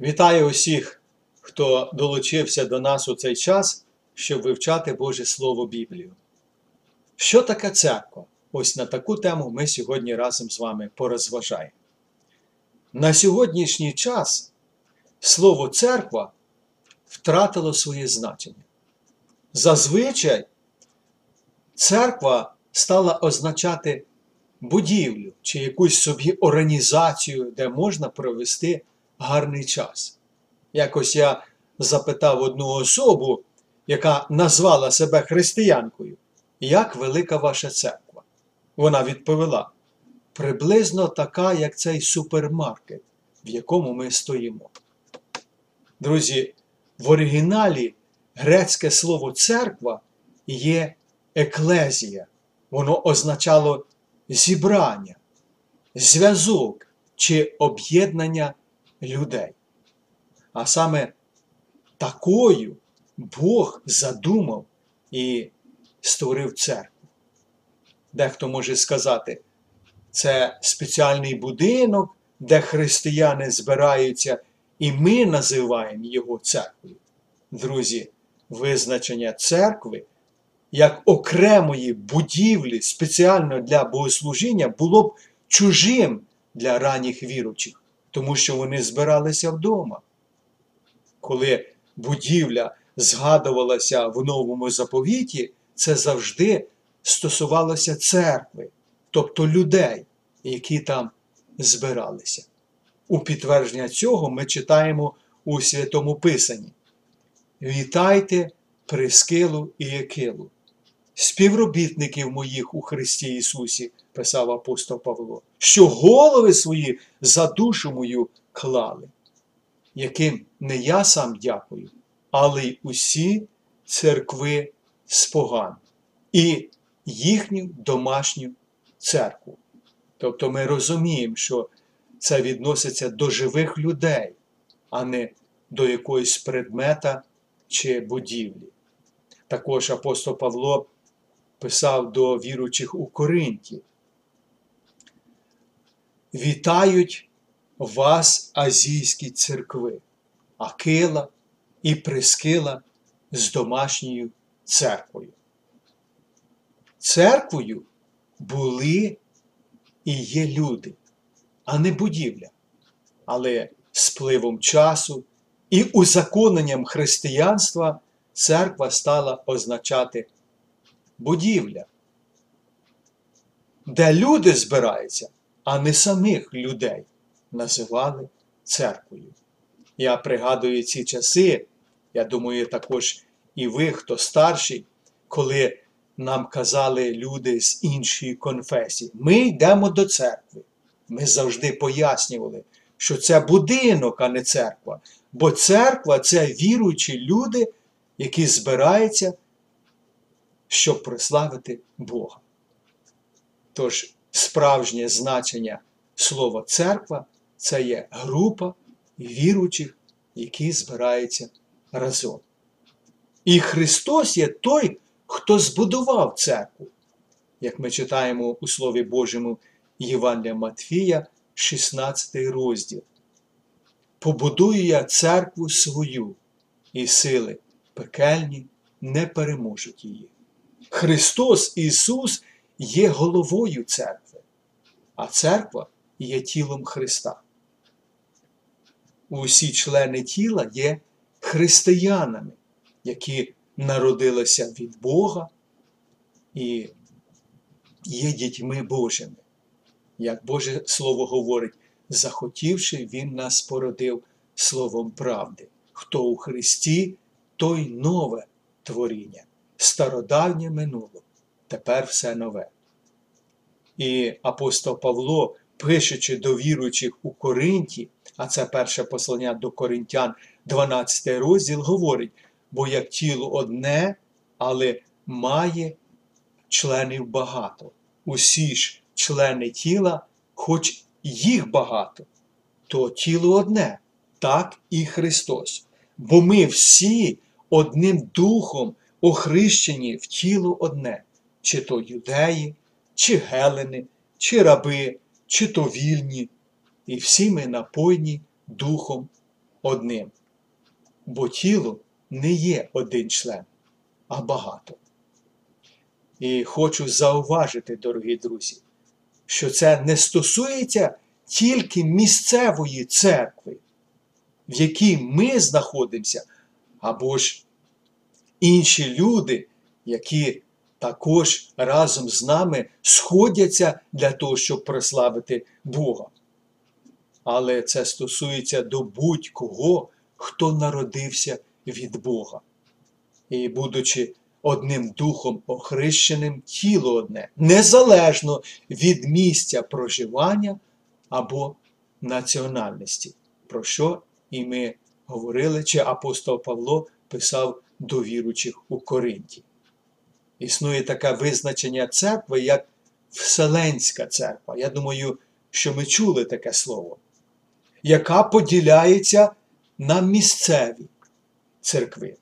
Вітаю усіх, хто долучився до нас у цей час, щоб вивчати Боже Слово Біблію. Що таке церква? Ось на таку тему ми сьогодні разом з вами порозважаємо. На сьогоднішній час слово церква втратило своє значення. Зазвичай церква стала означати будівлю чи якусь собі організацію, де можна провести гарний час. Якось я запитав одну особу, яка назвала себе християнкою, як велика ваша церква? Вона відповіла: приблизно така, як цей супермаркет, в якому ми стоїмо. Друзі, в оригіналі грецьке слово церква є еклезія. Воно означало зібрання, зв'язок чи об'єднання людей. А саме такою Бог задумав і створив церкву. Дехто може сказати, це спеціальний будинок, де християни збираються, і ми називаємо його церквою. Друзі, визначення церкви як окремої будівлі спеціально для богослужіння було б чужим для ранніх віручих тому що вони збиралися вдома. Коли будівля згадувалася в новому заповіті, це завжди стосувалося церкви, тобто людей, які там збиралися. У підтвердження цього ми читаємо у Святому Писанні: Вітайте Прискилу і Якилу, співробітників моїх у Христі Ісусі, писав апостол Павло, що голови свої за душу мою клали, яким не я сам дякую, але й усі церкви споган і їхню домашню церкву. Тобто ми розуміємо, що це відноситься до живих людей, а не до якоїсь предмета чи будівлі. Також апостол Павло писав до віруючих у Коринті. Вітають вас азійські церкви, Акила і Прискила з домашньою церквою. Церквою були і є люди, а не будівля. Але з часу і узаконенням християнства церква стала означати будівля, де люди збираються, а не самих людей називали церквою. Я пригадую ці часи, я думаю, також і ви, хто старший, коли нам казали люди з іншої конфесії, ми йдемо до церкви. Ми завжди пояснювали, що це будинок, а не церква. Бо церква це віруючі люди, які збираються щоб прославити Бога. Тож, справжнє значення слова церква це є група віруючих, які збираються разом. І Христос є той, хто збудував церкву, як ми читаємо у Слові Божому Євангелія Матфія, 16 розділ. Побудую я церкву свою, і сили пекельні не переможуть її. Христос Ісус є головою церкви, а церква є тілом Христа. Усі члени тіла є християнами, які народилися від Бога і є дітьми Божими. Як Боже Слово говорить, захотівши, Він нас породив Словом правди. Хто у Христі, той нове творіння стародавнє минуло, тепер все нове. І апостол Павло, пишучи до віруючих у Коринті, а це перше послання до Коринтян, 12 розділ, говорить: бо як тіло одне, але має членів багато. Усі ж члени тіла, хоч їх багато, то тіло одне, так і Христос. Бо ми всі одним духом охрещені в тіло одне, чи то юдеї, чи гелени, чи раби, чи то вільні, і всі ми напойні Духом одним. Бо тіло не є один член, а багато. І хочу зауважити, дорогі друзі, що це не стосується тільки місцевої церкви, в якій ми знаходимося, або ж інші люди, які також разом з нами сходяться для того, щоб прославити Бога. Але це стосується до будь-кого, хто народився від Бога. І, будучи одним духом охрещеним, тіло одне, незалежно від місця проживання або національності, про що і ми говорили, чи апостол Павло писав до віручих у Коринті. Існує таке визначення церкви, як Вселенська церква. Я думаю, що ми чули таке слово, яка поділяється на місцеві церкви,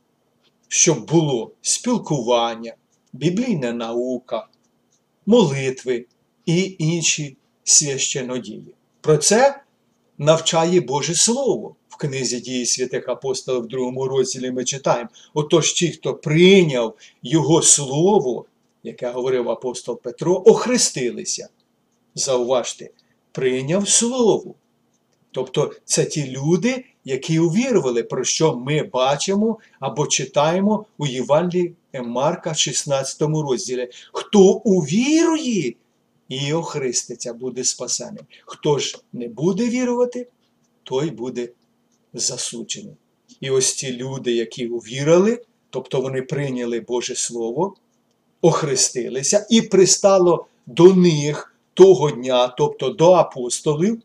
щоб було спілкування, біблійна наука, молитви і інші священодії. Про це навчає Боже Слово. В книзі дії святих апостолів в другому розділі ми читаємо. Отож, ті, хто прийняв Його Слово, яке говорив апостол Петро, охрестилися. Зауважте, прийняв Слово. Тобто це ті люди, які увірували, про що ми бачимо або читаємо у Євангелії Марка, 16 розділі. Хто увірує і охриститься, буде спасений. Хто ж не буде вірувати, той буде засуджений. І ось ті люди, які увірили, тобто вони прийняли Боже Слово, охрестилися і пристало до них того дня, тобто до апостолів,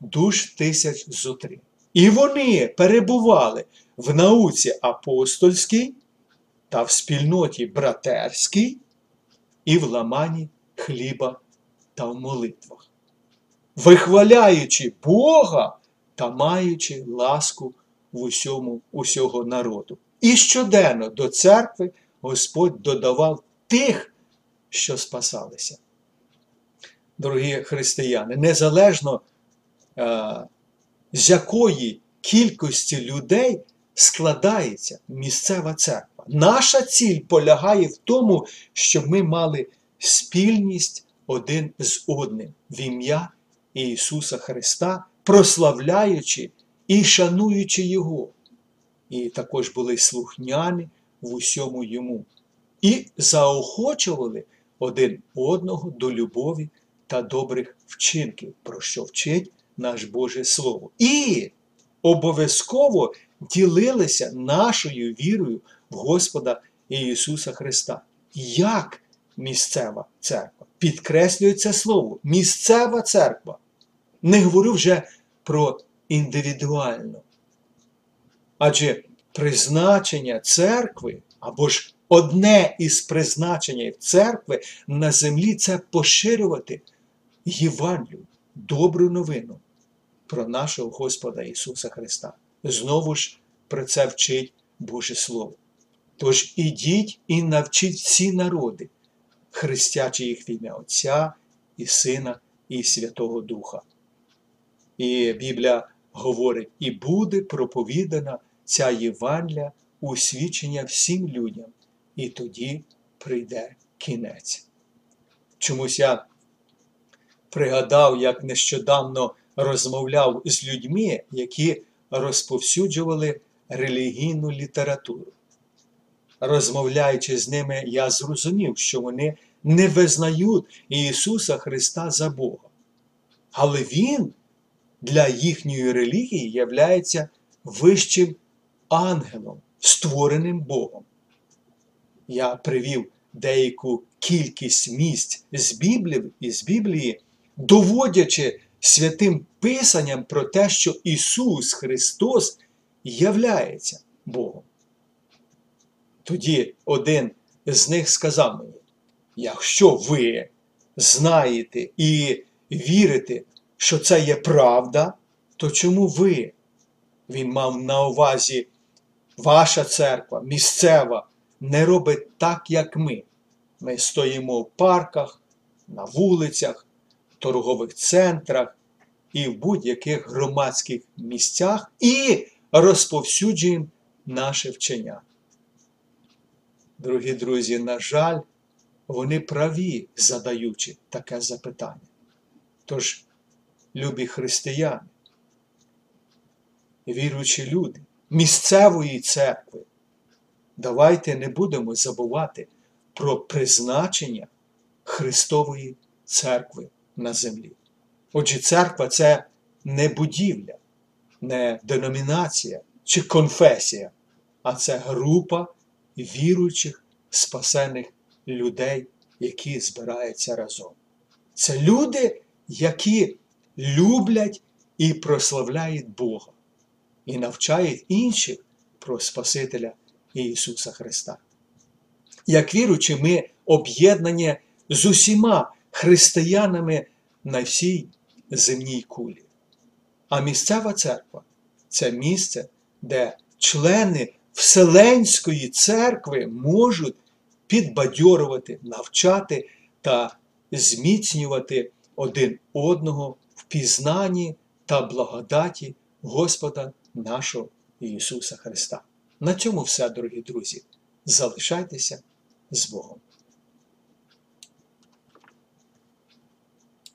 душ тисяч зо три. І вони перебували в науці апостольській та в спільноті братерській і в ламані хліба та в молитвах, вихваляючи Бога та маючи ласку в усьому усього народу. І щоденно до церкви Господь додавав тих, що спасалися. Дорогі християни, незалежно е, з якої кількості людей складається місцева церква. Наша ціль полягає в тому, щоб ми мали спільність один з одним в ім'я Ісуса Христа, прославляючи і шануючи Його. І також були слухняні в усьому Йому. І заохочували один одного до любові та добрих вчинків, про що вчить наш Боже Слово. І обов'язково ділилися нашою вірою в Господа Ісуса Христа. Як місцева церква? Підкреслює це слово. Місцева церква. Не говорю вже про індивідуальну. Адже призначення церкви, або ж одне із призначень церкви на землі це поширювати Євангелію, добру новину про нашого Господа Ісуса Христа. Знову ж про це вчить Боже Слово. Тож ідіть і навчіть всі народи, хрестячи їх в ім'я Отця і Сина, і Святого Духа. І Біблія говорить: і буде проповідана ця Євангелія у свідчення всім людям, і тоді прийде кінець. Чомусь я пригадав, як нещодавно розмовляв з людьми, які розповсюджували релігійну літературу. Розмовляючи з ними, я зрозумів, що вони не визнають Ісуса Христа за Бога. Але Він для їхньої релігії являється вищим ангелом, створеним Богом. Я привів деяку кількість місць з Біблії, з Біблії, доводячи святим Писанням про те, що Ісус Христос являється Богом. Тоді один з них сказав мені: якщо ви знаєте і вірите, що це є правда, то чому ви? Він мав на увазі ваша церква, місцева, не робить так, як ми. Ми стоїмо в парках, на вулицях, торгових центрах і в будь-яких громадських місцях і розповсюджуємо наше вчення. Дорогі друзі, на жаль, вони праві, задаючи таке запитання. Тож, любі християни, віруючі люди місцевої церкви, давайте не будемо забувати про призначення Христової церкви на землі. Отже, церква це не будівля, не деномінація чи конфесія, а це група віруючих, спасених людей, які збираються разом. Це люди, які люблять і прославляють Бога, і навчають інших про Спасителя Ісуса Христа. Як віруючі, ми об'єднані з усіма християнами на всій земній кулі. А місцева церква це місце, де члени Вселенської церкви можуть підбадьорувати, навчати та зміцнювати один одного пізнанні та благодаті Господа нашого Ісуса Христа. На цьому все, дорогі друзі. Залишайтеся з Богом.